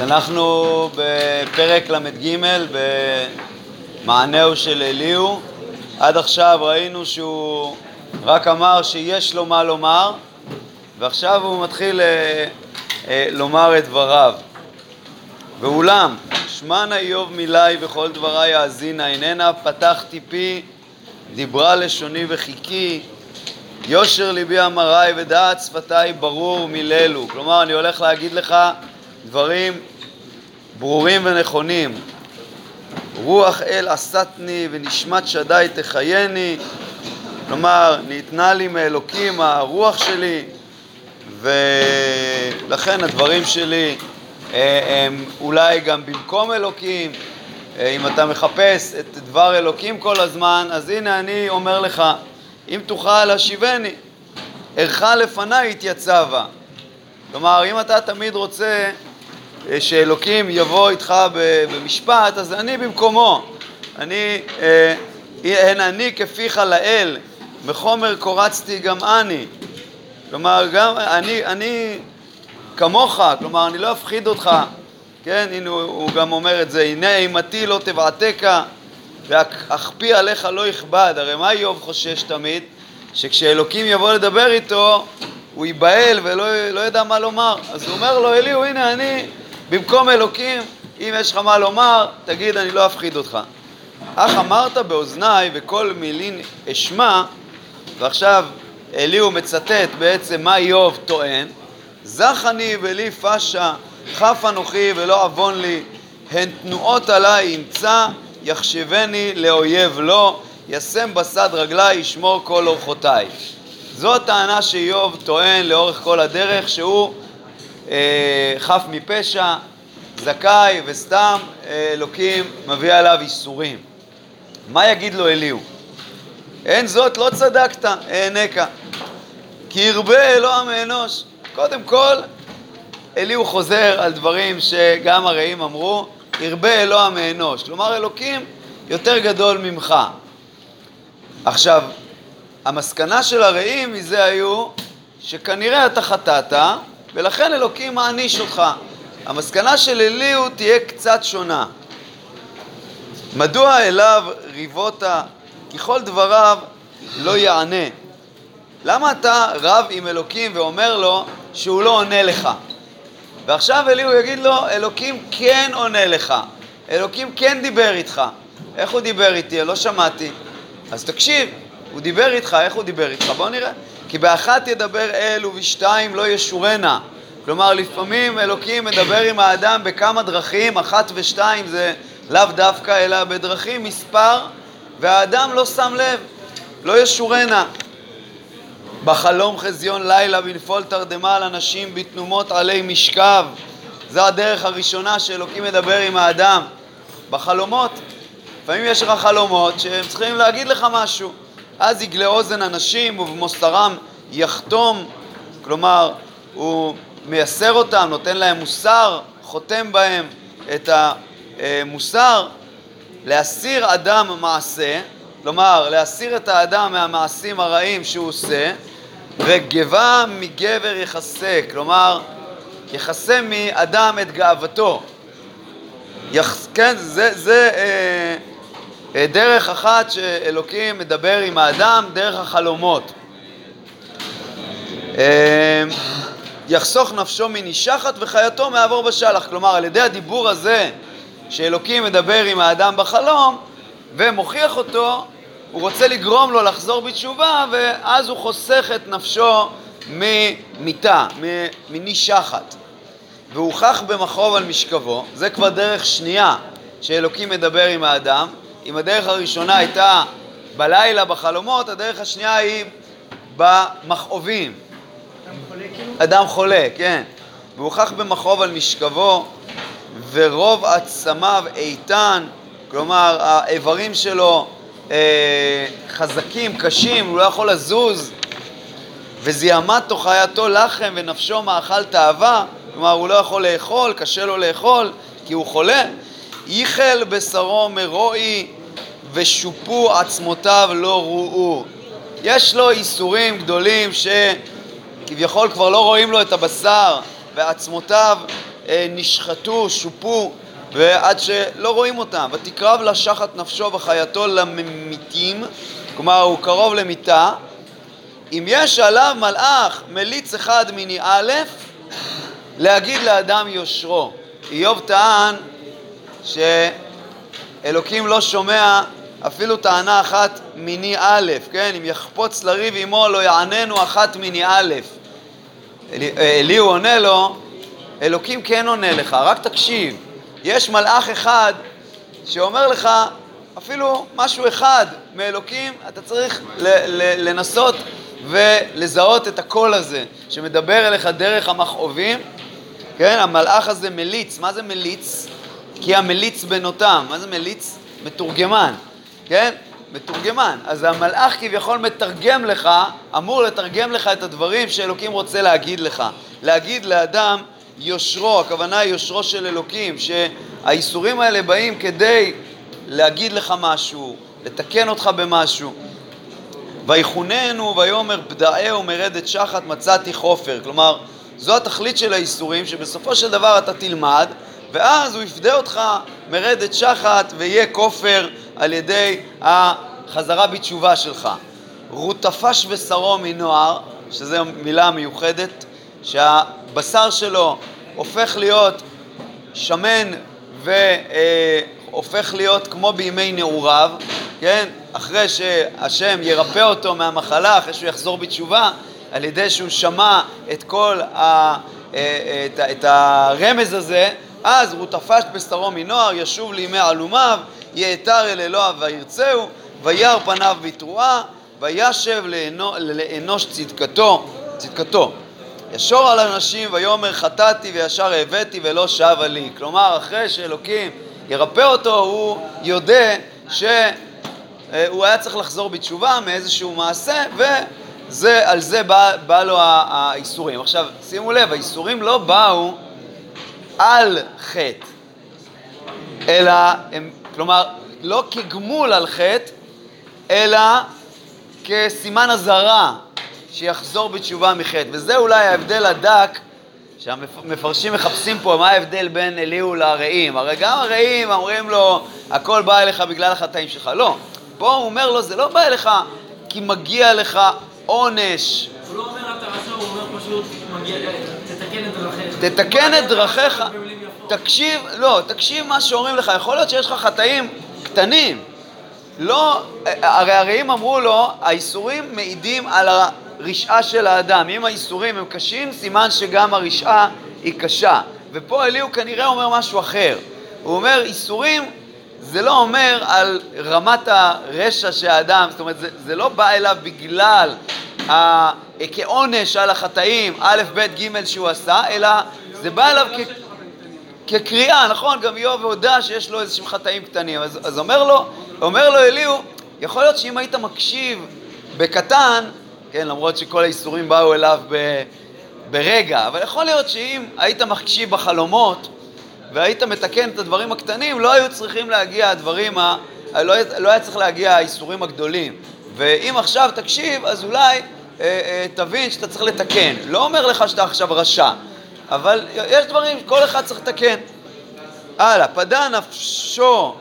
אנחנו בפרק ל"ג, במענהו של אליהו. עד עכשיו ראינו שהוא רק אמר שיש לו מה לומר, ועכשיו הוא מתחיל אה, אה, לומר את דבריו. ואולם, שמענה איוב מילי וכל דברי האזינה, הננה פתחתי פי, דיברה לשוני וחיכי, יושר ליבי אמרי ודעת שפתי ברור מיללו. כלומר, אני הולך להגיד לך דברים ברורים ונכונים. רוח אל עשתני ונשמת שדי תחייני, כלומר, ניתנה לי מאלוקים הרוח שלי, ולכן הדברים שלי אה, הם אולי גם במקום אלוקים. אה, אם אתה מחפש את דבר אלוקים כל הזמן, אז הנה אני אומר לך, אם תוכל השיבני, ערך לפניי התייצבה. כלומר, אם אתה תמיד רוצה שאלוקים יבוא איתך במשפט, אז אני במקומו. אני, הן אני כפיך לאל, מחומר קורצתי גם אני. כלומר, גם אני, אני כמוך, כלומר, אני לא אפחיד אותך. כן, הנה הוא, הוא גם אומר את זה, הנה אימתי לא תבעתך ואכפי עליך לא יכבד. הרי מה איוב חושש תמיד? שכשאלוקים יבוא לדבר איתו, הוא ייבהל ולא לא ידע מה לומר. אז הוא אומר לו, אליהו, הנה אני במקום אלוקים, אם יש לך מה לומר, תגיד, אני לא אפחיד אותך. אך אמרת באוזניי וכל מילין אשמע, ועכשיו אליהו מצטט בעצם מה איוב טוען, זך אני ולי פשה, חף אנוכי ולא עוון לי, הן תנועות עליי ימצא, יחשבני לאויב לו, ישם בסד רגלי, ישמור כל אורחותיי. זו הטענה שאיוב טוען לאורך כל הדרך שהוא חף מפשע, זכאי וסתם אה, אלוקים מביא עליו איסורים. מה יגיד לו אליהו? אין זאת לא צדקת, הענקה. כי ירבה אלוה מאנוש. קודם כל, אליהו חוזר על דברים שגם הרעים אמרו, ירבה אלוה מאנוש. כלומר, אלוקים יותר גדול ממך. עכשיו, המסקנה של הרעים מזה היו שכנראה אתה חטאת, ולכן אלוקים מעניש אותך. המסקנה של אליהו תהיה קצת שונה. מדוע אליו ריבותה ככל דבריו לא יענה? למה אתה רב עם אלוקים ואומר לו שהוא לא עונה לך? ועכשיו אליהו יגיד לו, אלוקים כן עונה לך, אלוקים כן דיבר איתך. איך הוא דיבר איתי? לא שמעתי. אז תקשיב, הוא דיבר איתך, איך הוא דיבר איתך? בוא נראה. כי באחת ידבר אל ובשתיים לא ישורנה. כלומר, לפעמים אלוקים מדבר עם האדם בכמה דרכים, אחת ושתיים זה לאו דווקא, אלא בדרכים מספר, והאדם לא שם לב, לא ישורנה. בחלום חזיון לילה בנפול תרדמה על אנשים בתנומות עלי משכב. זו הדרך הראשונה שאלוקים מדבר עם האדם, בחלומות. לפעמים יש לך חלומות שהם צריכים להגיד לך משהו. אז יגלה אוזן אנשים ובמוסרם יחתום, כלומר, הוא מייסר אותם, נותן להם מוסר, חותם בהם את המוסר. להסיר אדם מעשה, כלומר, להסיר את האדם מהמעשים הרעים שהוא עושה, וגבה מגבר יחסה, כלומר, יחסה מאדם את גאוותו. יח... כן, זה, זה אה, דרך אחת שאלוקים מדבר עם האדם, דרך החלומות. אה, יחסוך נפשו מנישחת וחייתו מעבור בשלח. כלומר, על ידי הדיבור הזה שאלוקים מדבר עם האדם בחלום ומוכיח אותו, הוא רוצה לגרום לו לחזור בתשובה, ואז הוא חוסך את נפשו ממיתה, מנישחת. והוכח במחוב על משכבו, זה כבר דרך שנייה שאלוקים מדבר עם האדם. אם הדרך הראשונה הייתה בלילה בחלומות, הדרך השנייה היא במכאובים. אדם חולה כאילו? אדם חולה, כן. והוכח במחוב על משכבו, ורוב עצמיו איתן, כלומר האיברים שלו אה, חזקים, קשים, הוא לא יכול לזוז, וזיהמה תוכייתו לחם ונפשו מאכל תאווה, כלומר הוא לא יכול לאכול, קשה לו לאכול כי הוא חולה, ייחל בשרו מרועי ושופו עצמותיו לא ראו. יש לו איסורים גדולים שכביכול כבר לא רואים לו את הבשר ועצמותיו אה, נשחטו, שופו, ועד שלא רואים אותם. ותקרב לשחת נפשו וחייתו לממיתים, כלומר הוא קרוב למיתה. אם יש עליו מלאך מליץ אחד מיני א', להגיד לאדם יושרו. איוב טען שאלוקים לא שומע אפילו טענה אחת מיני א', כן? אם יחפוץ לריב עמו לא יעננו אחת מיני א'. אליהו עונה לו, אלוקים כן עונה לך, רק תקשיב. יש מלאך אחד שאומר לך אפילו משהו אחד מאלוקים, אתה צריך לנסות ולזהות את הקול הזה שמדבר אליך דרך המכאובים, כן? המלאך הזה מליץ, מה זה מליץ? כי המליץ בנותם, מה זה מליץ? מתורגמן, כן? מתורגמן. אז המלאך כביכול מתרגם לך, אמור לתרגם לך את הדברים שאלוקים רוצה להגיד לך. להגיד לאדם יושרו, הכוונה יושרו של אלוקים, שהאיסורים האלה באים כדי להגיד לך משהו, לתקן אותך במשהו. ויחוננו ויאמר פדאהו מרדת שחת מצאתי חופר. כלומר, זו התכלית של האיסורים, שבסופו של דבר אתה תלמד, ואז הוא יפדה אותך מרדת שחת ויהיה כופר על ידי החזרה בתשובה שלך. רוטפש בשרו מנוער, שזו מילה מיוחדת, שהבשר שלו הופך להיות שמן והופך להיות כמו בימי נעוריו, כן? אחרי שהשם ירפא אותו מהמחלה, אחרי שהוא יחזור בתשובה, על ידי שהוא שמע את כל ה... את הרמז הזה, אז רוטפשת בשרו מנוער, ישוב לימי עלומיו, יאתר אל אלוהיו וירצהו, וירא פניו בתרועה, וישב לאנוש צדקתו, צדקתו. ישור על אנשים ויאמר חטאתי וישר הבאתי ולא שבה לי. כלומר, אחרי שאלוקים ירפא אותו, הוא יודע שהוא היה צריך לחזור בתשובה מאיזשהו מעשה, ועל זה בא, בא לו האיסורים. עכשיו, שימו לב, האיסורים לא באו על חטא, אלא הם, כלומר, לא כגמול על חטא, אלא כסימן אזהרה שיחזור בתשובה מחטא. וזה אולי ההבדל הדק שהמפרשים מחפשים פה, מה ההבדל בין אליהו לרעים. הרי גם הרעים אומרים לו, הכל בא אליך בגלל החטאים שלך. לא. פה הוא אומר לו, זה לא בא אליך כי מגיע לך עונש. הוא לא אומר אתה רשע, הוא אומר פשוט, תתקן את. תתקן את דרכיך. תקשיב, לא, תקשיב מה שאומרים לך. יכול להיות שיש לך חטאים קטנים. לא, הרי הרעים אמרו לו, האיסורים מעידים על הרשעה של האדם. אם האיסורים הם קשים, סימן שגם הרשעה היא קשה. ופה אליהו כנראה אומר משהו אחר. הוא אומר, איסורים זה לא אומר על רמת הרשע של האדם, זאת אומרת, זה, זה לא בא אליו בגלל, ה, כעונש על החטאים, א', ב', ג' שהוא עשה, אלא זה בא אליו. כקריאה, נכון? גם איוב הודה שיש לו איזשהם חטאים קטנים. אז, אז אומר לו, אומר לו אליהו, יכול להיות שאם היית מקשיב בקטן, כן, למרות שכל האיסורים באו אליו ב, ברגע, אבל יכול להיות שאם היית מקשיב בחלומות והיית מתקן את הדברים הקטנים, לא היו צריכים להגיע הדברים, ה... לא, לא היה צריך להגיע האיסורים הגדולים. ואם עכשיו תקשיב, אז אולי תבין שאתה צריך לתקן. לא אומר לך שאתה עכשיו רשע, אבל יש דברים שכל אחד צריך לתקן. הלאה, פדה נפשו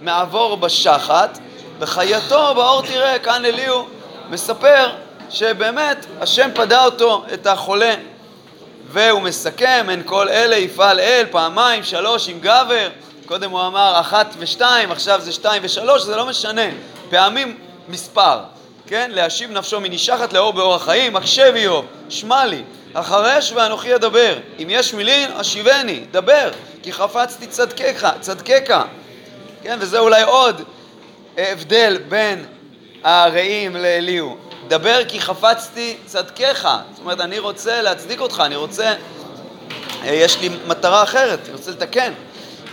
מעבור בשחת, וחייתו באור תראה, כאן אליהו מספר שבאמת השם פדה אותו, את החולה. והוא מסכם, אין כל אלה יפעל אל, פעמיים, שלוש עם גבר, קודם הוא אמר אחת ושתיים, עכשיו זה שתיים ושלוש, זה לא משנה, פעמים מספר, כן? להשיב נפשו מנשחת לאור באור החיים, הקשב איוב, שמע לי, החרש ואנוכי אדבר, אם יש מילין, השיבני, דבר, כי חפצתי צדקך, צדקך, כן? וזה אולי עוד הבדל בין הרעים לאליהו. דבר כי חפצתי צדקך. זאת אומרת, אני רוצה להצדיק אותך, אני רוצה, אה, יש לי מטרה אחרת, אני רוצה לתקן.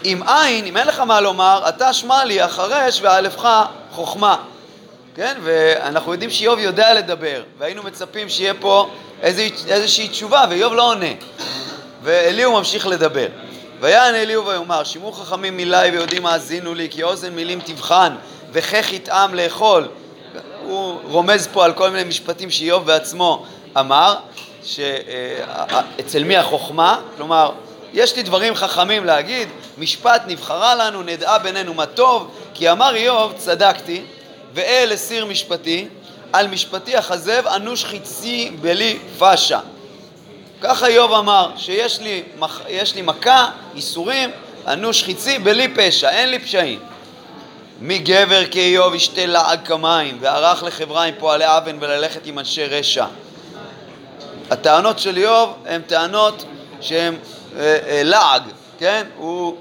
אם אין, אם אין לך מה לומר, אתה שמע לי החרש ואלפך חוכמה. כן? ואנחנו יודעים שאיוב יודע לדבר, והיינו מצפים שיהיה פה איזושה, איזושהי תשובה, ואיוב לא עונה. ואליהו ממשיך לדבר. ויען אליהו ויאמר, שמעו חכמים מילי ויודעים האזינו לי, כי אוזן מילים תבחן, וכך יטעם לאכול. הוא רומז פה על כל מיני משפטים שאיוב בעצמו אמר, שאצל מי החוכמה, כלומר, יש לי דברים חכמים להגיד, משפט נבחרה לנו, נדעה בינינו מה טוב, כי אמר איוב, צדקתי, ואל הסיר משפטי, על משפטי הכזב אנוש חיצי בלי פשע. ככה איוב אמר, שיש לי, לי מכה, איסורים, אנוש חיצי בלי פשע, אין לי פשעים. מי גבר כאיוב ישתה לעג כמים, וערך לחברה עם פועלי אבן וללכת עם אנשי רשע. הטענות של איוב הן טענות שהן אה, אה, לעג, כן? הוא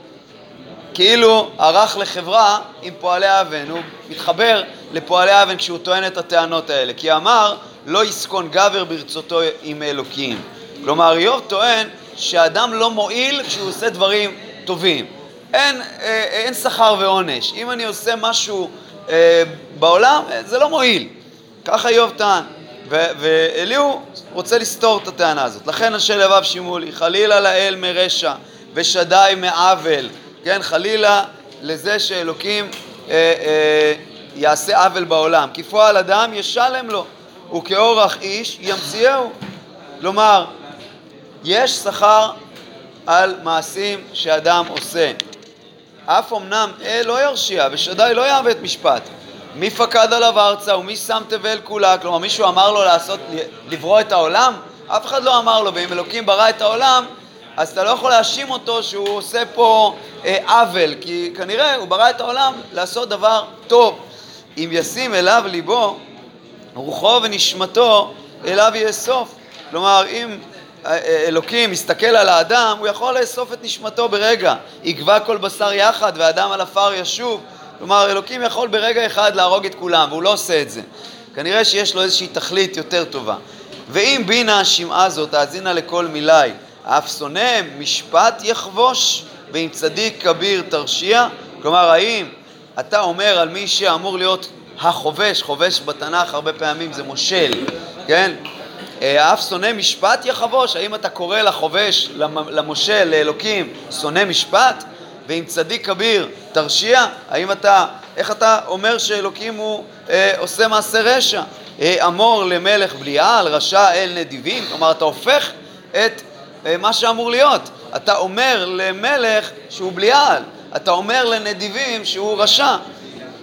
כאילו ערך לחברה עם פועלי אבן, הוא מתחבר לפועלי אבן כשהוא טוען את הטענות האלה, כי אמר לא יסכון גבר ברצותו עם אלוקים. כלומר, איוב טוען שאדם לא מועיל כשהוא עושה דברים טובים. אין, אה, אין שכר ועונש. אם אני עושה משהו אה, בעולם, אה, זה לא מועיל. ככה איוב טען. ואליהו רוצה לסתור את הטענה הזאת. לכן אנשי לבב שימו לי, חלילה לאל מרשע ושדי מעוול. כן, חלילה לזה שאלוקים אה, אה, יעשה עוול בעולם. כפועל אדם ישלם לו, וכאורח איש ימציאהו. כלומר, יש שכר על מעשים שאדם עושה. אף אמנם אל לא ירשיע ושדי לא יעווה את משפט. מי פקד עליו ארצה ומי שם תבל כולה? כלומר, מישהו אמר לו לעשות, לברוא את העולם? אף אחד לא אמר לו, ואם אלוקים ברא את העולם, אז אתה לא יכול להאשים אותו שהוא עושה פה אה, עוול, כי כנראה הוא ברא את העולם לעשות דבר טוב. אם ישים אליו ליבו, רוחו ונשמתו אליו יאסוף. כלומר, אם אלוקים מסתכל על האדם, הוא יכול לאסוף את נשמתו ברגע. יגבה כל בשר יחד ואדם על עפר ישוב. כלומר, אלוקים יכול ברגע אחד להרוג את כולם, והוא לא עושה את זה. כנראה שיש לו איזושהי תכלית יותר טובה. ואם בינה שמעה זאת, האזינה לכל מילי, אף שונא משפט יחבוש, ואם צדיק כביר תרשיע? כלומר, האם אתה אומר על מי שאמור להיות החובש, חובש בתנ"ך הרבה פעמים זה מושל, כן? אה, אף שונא משפט יחבוש, האם אתה קורא לחובש, למושל, לאלוקים, שונא משפט? ואם צדיק כביר תרשיע? האם אתה, איך אתה אומר שאלוקים הוא אה, עושה מעשה רשע? אה, אמור למלך בליעל, רשע אל נדיבים? כלומר, אתה הופך את מה שאמור להיות. אתה אומר למלך שהוא בליעל, אתה אומר לנדיבים שהוא רשע.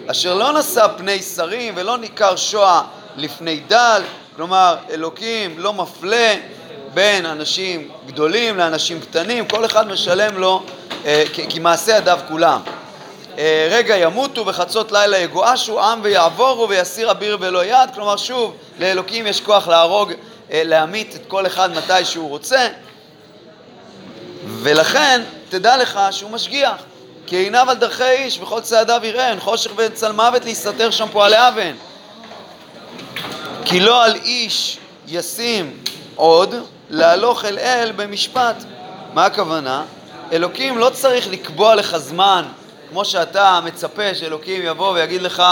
אשר לא נשא פני שרים ולא ניכר שואה לפני דל, כלומר, אלוקים לא מפלה בין אנשים גדולים לאנשים קטנים, כל אחד משלם לו אה, כמעשה ידיו כולם. אה, רגע ימותו וחצות לילה יגועשו עם ויעבורו ויסיר אביר ולא יד, כלומר שוב, לאלוקים יש כוח להרוג, אה, להמית את כל אחד מתי שהוא רוצה, ולכן תדע לך שהוא משגיח. כי עיניו על דרכי איש וכל צעדיו יראה, אין חושך ואין צל מוות להסתתר שם פועלי אבן. כי לא על איש ישים עוד להלוך אל אל במשפט. מה הכוונה? אלוקים לא צריך לקבוע לך זמן, כמו שאתה מצפה שאלוקים יבוא ויגיד לך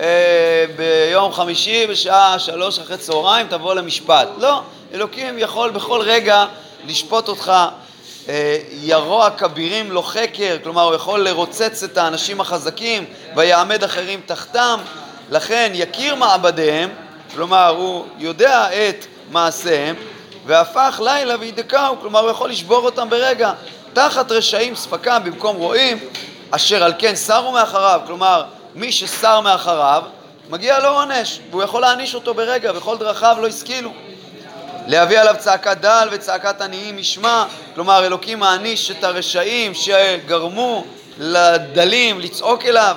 אה, ביום חמישי בשעה שלוש אחרי צהריים תבוא למשפט. לא, אלוקים יכול בכל רגע לשפוט אותך. אה, ירוע כבירים לו חקר, כלומר הוא יכול לרוצץ את האנשים החזקים ויעמד אחרים תחתם, לכן יכיר מעבדיהם כלומר הוא יודע את מעשיהם והפך לילה וידכאו, כלומר הוא יכול לשבור אותם ברגע. תחת רשעים ספקם במקום רועים אשר על כן סרו מאחריו, כלומר מי שסר מאחריו מגיע לו עונש והוא יכול להעניש אותו ברגע וכל דרכיו לא השכילו להביא עליו צעקת דל וצעקת עניים ישמע, כלומר אלוקים מעניש את הרשעים שגרמו לדלים לצעוק אליו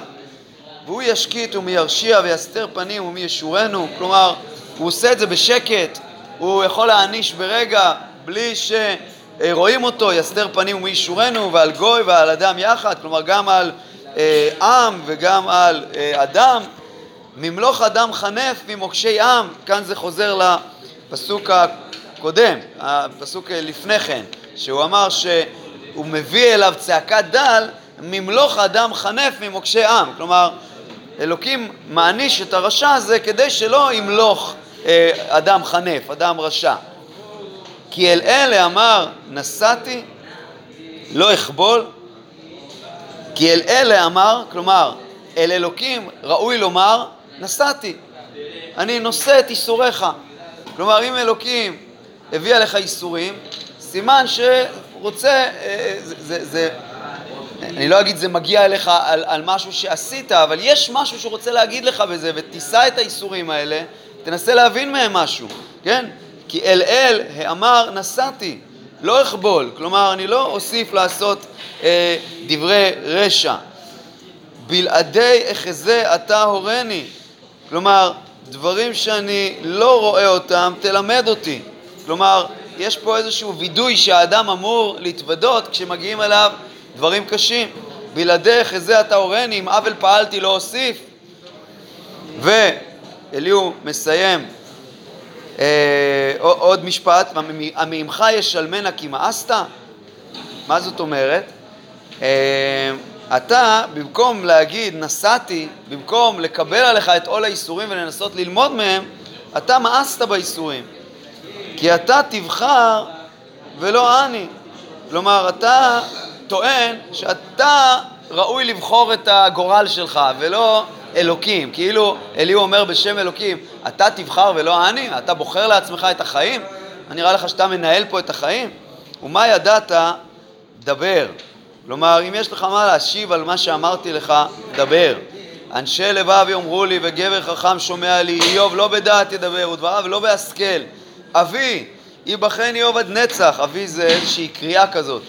והוא ישקיט ומי ירשיע ויסתר פנים ומי ישורנו, כלומר הוא עושה את זה בשקט, הוא יכול להעניש ברגע בלי שרואים אותו, יסתר פנים ומי ישורנו ועל גוי ועל אדם יחד, כלומר גם על אה, עם וגם על אה, אדם, ממלוך אדם חנף ממוקשי עם, כאן זה חוזר לפסוק הקודם, הפסוק לפני כן, שהוא אמר שהוא מביא אליו צעקת דל ממלוך אדם חנף ממוקשי עם, כלומר אלוקים מעניש את הרשע הזה כדי שלא ימלוך אה, אדם חנף, אדם רשע. כי אל אלה אמר נסעתי לא אכבול. כי אל אלה אמר, כלומר אל אלוקים ראוי לומר נסעתי. אני נושא את איסוריך כלומר אם אלוקים הביא עליך איסורים סימן שהוא רוצה, אה, זה, זה, זה, אני לא אגיד זה מגיע אליך על, על משהו שעשית, אבל יש משהו שהוא רוצה להגיד לך בזה, ותישא את האיסורים האלה, תנסה להבין מהם משהו, כן? כי אל אל האמר נסעתי, לא אכבול, כלומר אני לא אוסיף לעשות אה, דברי רשע. בלעדי אחזה אתה הורני, כלומר דברים שאני לא רואה אותם, תלמד אותי. כלומר, יש פה איזשהו וידוי שהאדם אמור להתוודות כשמגיעים אליו דברים קשים. בלעדי חזה אתה הורני, אם עוול פעלתי לא אוסיף. ואליהו מסיים אה, עוד משפט, המעמך ישלמנה כי מאסת? מה זאת אומרת? אה, אתה, במקום להגיד נסעתי, במקום לקבל עליך את עול האיסורים ולנסות ללמוד מהם, אתה מאסת באיסורים. כי אתה תבחר ולא אני. כלומר, אתה טוען שאתה ראוי לבחור את הגורל שלך ולא אלוקים. כאילו אליהו אומר בשם אלוקים, אתה תבחר ולא אני? אתה בוחר לעצמך את החיים? נראה לך שאתה מנהל פה את החיים? ומה ידעת? דבר. כלומר, אם יש לך מה להשיב על מה שאמרתי לך, דבר. אנשי לבב יאמרו לי וגבר חכם שומע לי, איוב לא בדעת ידבר ודבריו לא בהשכל. אבי, ייבחן איוב עד נצח, אבי זה איזושהי קריאה כזאת.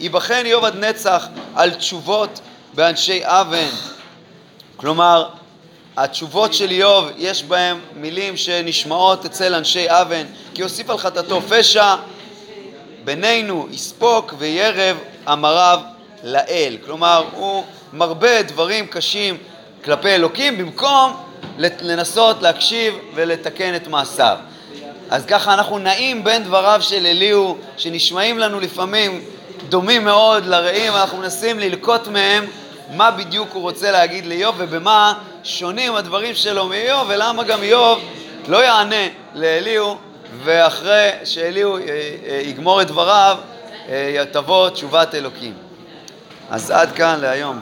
ייבחן איוב עד נצח על תשובות באנשי אבן. כלומר, התשובות של איוב, יש בהן מילים שנשמעות אצל אנשי אבן, כי הוסיף על חטאתו פשע, בינינו יספוק וירב אמריו לאל. כלומר, הוא מרבה דברים קשים כלפי אלוקים במקום לנסות להקשיב ולתקן את מעשיו. אז ככה אנחנו נעים בין דבריו של אליהו, שנשמעים לנו לפעמים דומים מאוד לרעים, אנחנו מנסים ללקוט מהם מה בדיוק הוא רוצה להגיד לאיוב ובמה שונים הדברים שלו מאיוב ולמה גם איוב לא יענה לאליהו ואחרי שאליהו אה, אה, יגמור את דבריו אה, תבוא תשובת אלוקים. אז עד כאן להיום.